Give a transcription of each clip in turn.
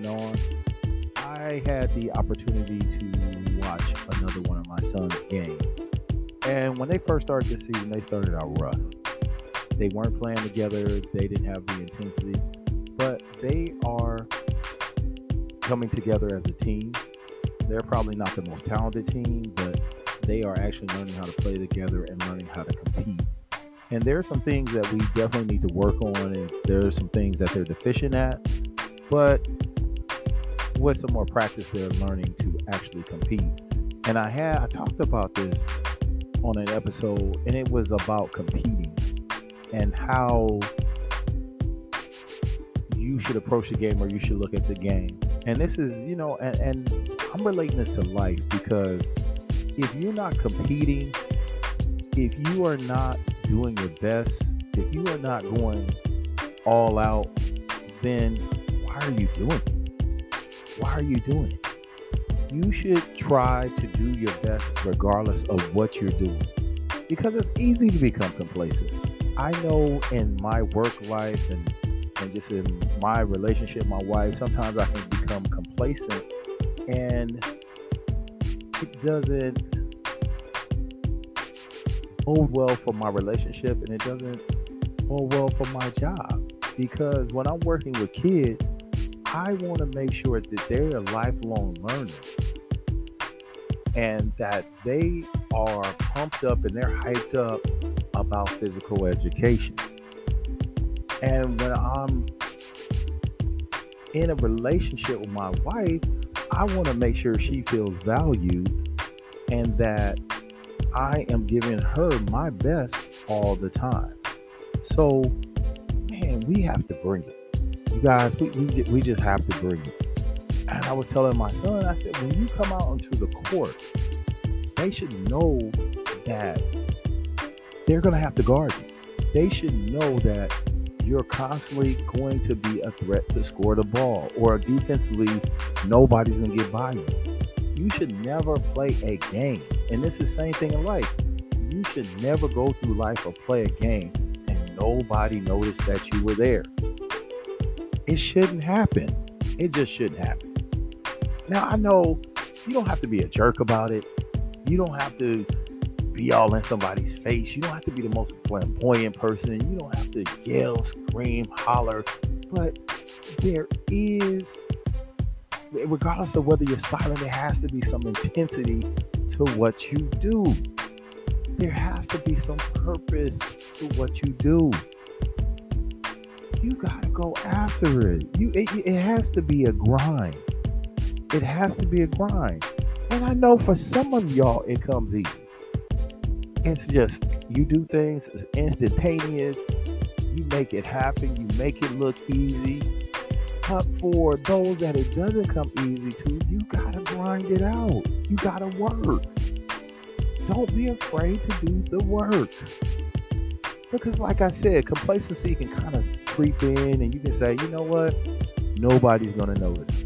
going on, I had the opportunity to watch another one of my son's games. And when they first started this season, they started out rough. They weren't playing together, they didn't have the intensity, but they are coming together as a team. They're probably not the most talented team, but they are actually learning how to play together and learning how to compete. And there are some things that we definitely need to work on, and there are some things that they're deficient at. But with some more practice, they're learning to actually compete. And I had I talked about this on an episode, and it was about competing and how you should approach the game or you should look at the game. And this is, you know, and, and I'm relating this to life because if you're not competing, if you are not doing your best, if you are not going all out, then why are you doing it? Why are you doing it? You should try to do your best regardless of what you're doing because it's easy to become complacent. I know in my work life and, and just in my relationship, my wife, sometimes I can become complacent and it doesn't bode well for my relationship and it doesn't bode well for my job because when I'm working with kids, I want to make sure that they're a lifelong learners and that they are pumped up and they're hyped up about physical education. And when I'm in a relationship with my wife, I want to make sure she feels valued and that I am giving her my best all the time. So, man, we have to bring it. You guys, we, we, just have to bring it. And I was telling my son, I said, when you come out onto the court, they should know that they're going to have to guard you. They should know that you're constantly going to be a threat to score the ball, or defensively, nobody's going to get by you. You should never play a game. And this is the same thing in life. You should never go through life or play a game and nobody noticed that you were there. It shouldn't happen. It just shouldn't happen. Now, I know you don't have to be a jerk about it. You don't have to be all in somebody's face. You don't have to be the most flamboyant person. You don't have to yell, scream, holler. But there is, regardless of whether you're silent, there has to be some intensity to what you do. There has to be some purpose to what you do. You gotta go after it. You it, it has to be a grind. It has to be a grind. And I know for some of y'all it comes easy. It's just you do things, it's instantaneous. You make it happen, you make it look easy. But for those that it doesn't come easy to, you gotta grind it out. You gotta work. Don't be afraid to do the work. Because, like I said, complacency can kind of creep in, and you can say, you know what? Nobody's gonna notice.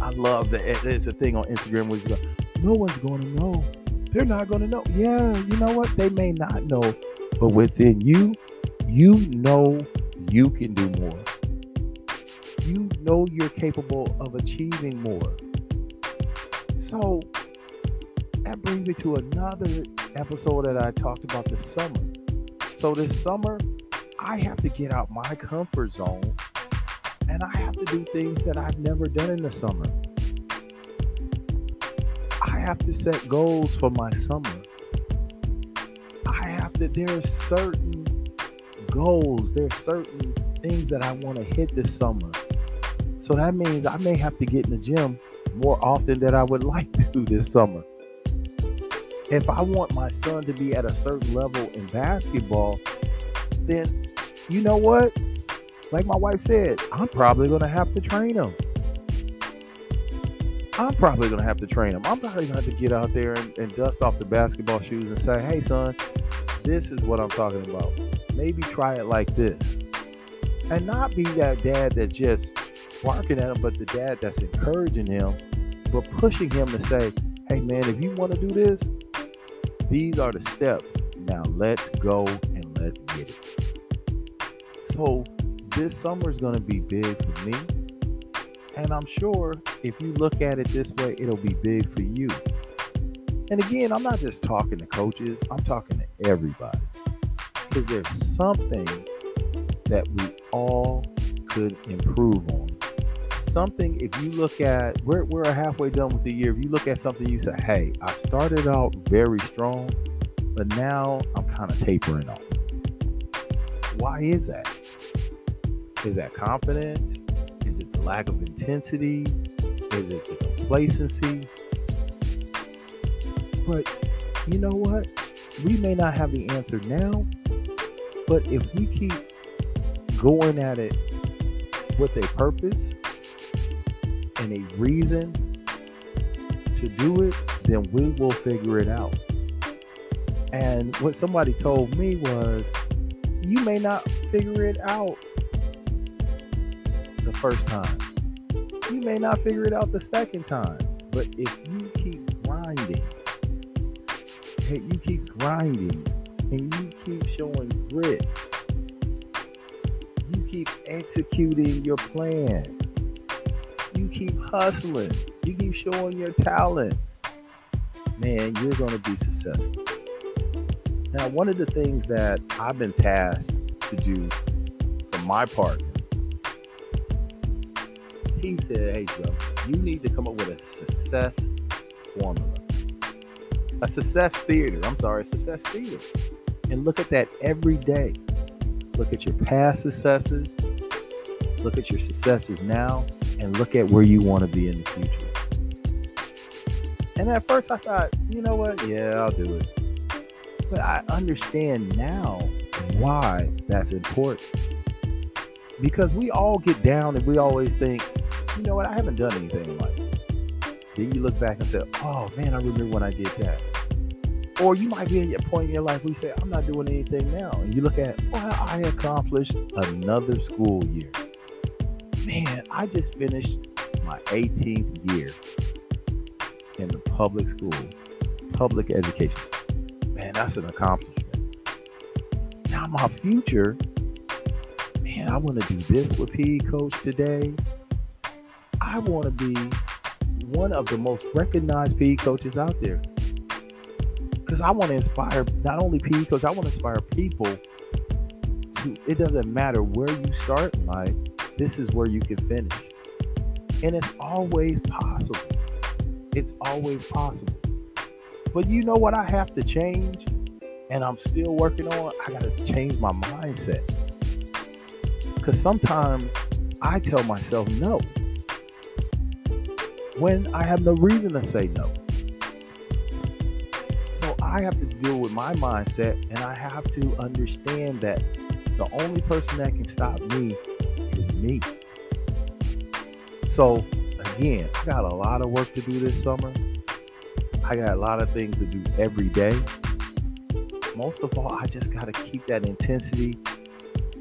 I love that. There's a thing on Instagram where you go, no one's gonna know. They're not gonna know. Yeah, you know what? They may not know, but within you, you know you can do more. You know you're capable of achieving more. So that brings me to another episode that I talked about this summer. So this summer, I have to get out my comfort zone and I have to do things that I've never done in the summer. I have to set goals for my summer. I have to, there are certain goals, there are certain things that I want to hit this summer. So that means I may have to get in the gym more often than I would like to this summer. If I want my son to be at a certain level in basketball, then you know what? Like my wife said, I'm probably going to have to train him. I'm probably going to have to train him. I'm probably going to have to get out there and, and dust off the basketball shoes and say, hey, son, this is what I'm talking about. Maybe try it like this. And not be that dad that just barking at him, but the dad that's encouraging him, but pushing him to say, hey, man, if you want to do this, these are the steps. Now let's go and let's get it. So this summer is going to be big for me. And I'm sure if you look at it this way, it'll be big for you. And again, I'm not just talking to coaches, I'm talking to everybody. Because there's something that we all could improve on. Something, if you look at, we're, we're halfway done with the year. If you look at something, you say, hey, I started out very strong, but now I'm kind of tapering off. Why is that? Is that confidence? Is it the lack of intensity? Is it the complacency? But you know what? We may not have the answer now, but if we keep going at it with a purpose and a reason to do it, then we will figure it out. And what somebody told me was, you may not figure it out the first time. You may not figure it out the second time. But if you keep grinding, you keep grinding, and you keep showing grit, you keep executing your plan, keep hustling, you keep showing your talent, man, you're going to be successful. Now, one of the things that I've been tasked to do for my part, he said, Hey, Joe, you need to come up with a success formula, a success theater. I'm sorry, a success theater. And look at that every day. Look at your past successes, look at your successes now, and look at where you want to be in the future. And at first I thought, you know what? Yeah, I'll do it. But I understand now why that's important. Because we all get down and we always think, you know what, I haven't done anything in life. Then you look back and say, oh man, I remember when I did that. Or you might be at a point in your life where you say, I'm not doing anything now. And you look at, well, I accomplished another school year. Man, I just finished my 18th year in the public school, public education man, that's an accomplishment. Now, my future, man, I want to do this with PE Coach today. I want to be one of the most recognized PE coaches out there. Because I want to inspire not only PE coach, I want to inspire people to, it doesn't matter where you start in life, this is where you can finish. And it's always possible. It's always possible. But you know what I have to change? And I'm still working on, I got to change my mindset. Because sometimes I tell myself no when I have no reason to say no. So I have to deal with my mindset and I have to understand that the only person that can stop me me. So again, I got a lot of work to do this summer. I got a lot of things to do every day. Most of all, I just got to keep that intensity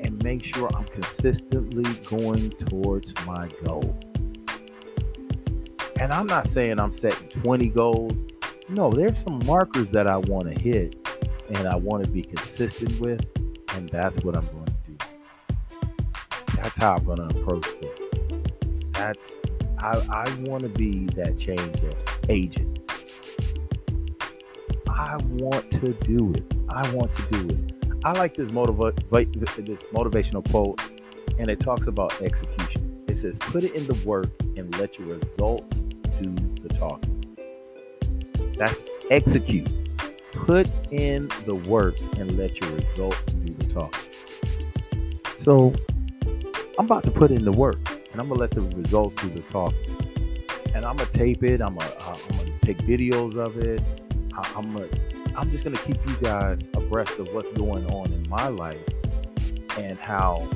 and make sure I'm consistently going towards my goal. And I'm not saying I'm setting 20 goals. No, there's some markers that I want to hit and I want to be consistent with. And that's what I'm. That's how I'm to approach this. That's, I, I want to be that change agent. I want to do it. I want to do it. I like this motiva- this motivational quote, and it talks about execution. It says, "Put it in the work and let your results do the talking." That's execute. Put in the work and let your results do the talking. So, I'm about to put in the work, and I'm gonna let the results do the talking. And I'm gonna tape it. I'm gonna, uh, I'm gonna take videos of it. I'm a, I'm just gonna keep you guys abreast of what's going on in my life and how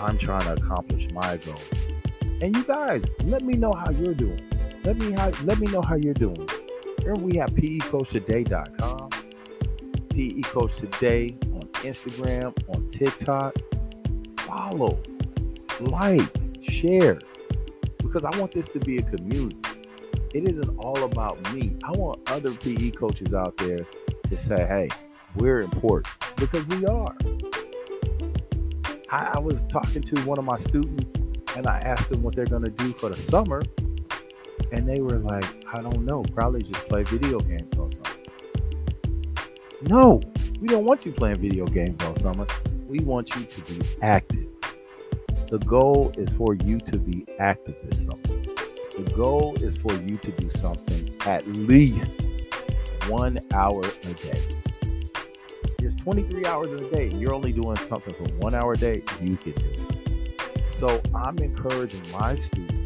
I'm trying to accomplish my goals. And you guys, let me know how you're doing. Let me how, let me know how you're doing. Here we have pecoachtoday.com, PE Coach Today on Instagram, on TikTok. Follow, like, share, because I want this to be a community it isn't all about me. I want other PE coaches out there to say, hey, we're important because we are. I, I was talking to one of my students And I asked them what they're going to do for the summer. And they were like, I don't know, probably just play video games all summer. No, we don't want you playing video games all summer. We want you to be active. The goal is for you to be active. The goal is for you to do something at least one hour a day. There's 23 hours in a day. You're only doing something for one hour a day. You can do it. So I'm encouraging my students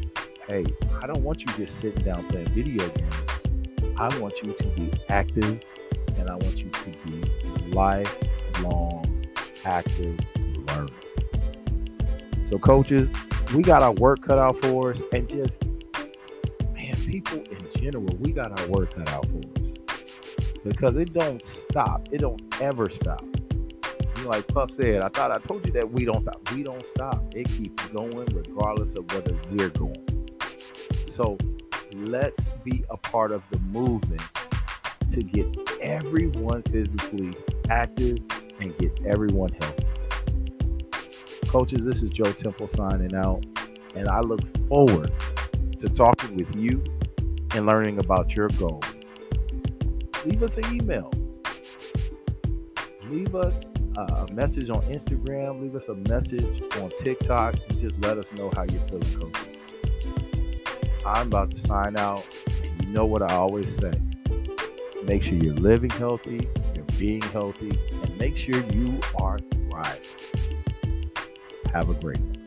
hey, I don't want you just sitting down playing video games. I want you to be active and I want you to be lifelong active learner. So, coaches, we got our work cut out for us, and just man, people in general, we got our work cut out for us because it don't stop. It don't ever stop. Like Puff said, I thought I told you that we don't stop. We don't stop. It keeps going regardless of whether we're going. So let's be a part of the movement to get everyone physically active and get everyone healthy. Coaches, this is Joe Temple signing out, and I look forward to talking with you and learning about your goals. Leave us an email. Leave us a message on Instagram. Leave us a message on TikTok and just let us know how you're feeling, coaches. I'm about to sign out. You know what I always say make sure you're living healthy, you're being healthy, and make sure you are thriving. Have a great one.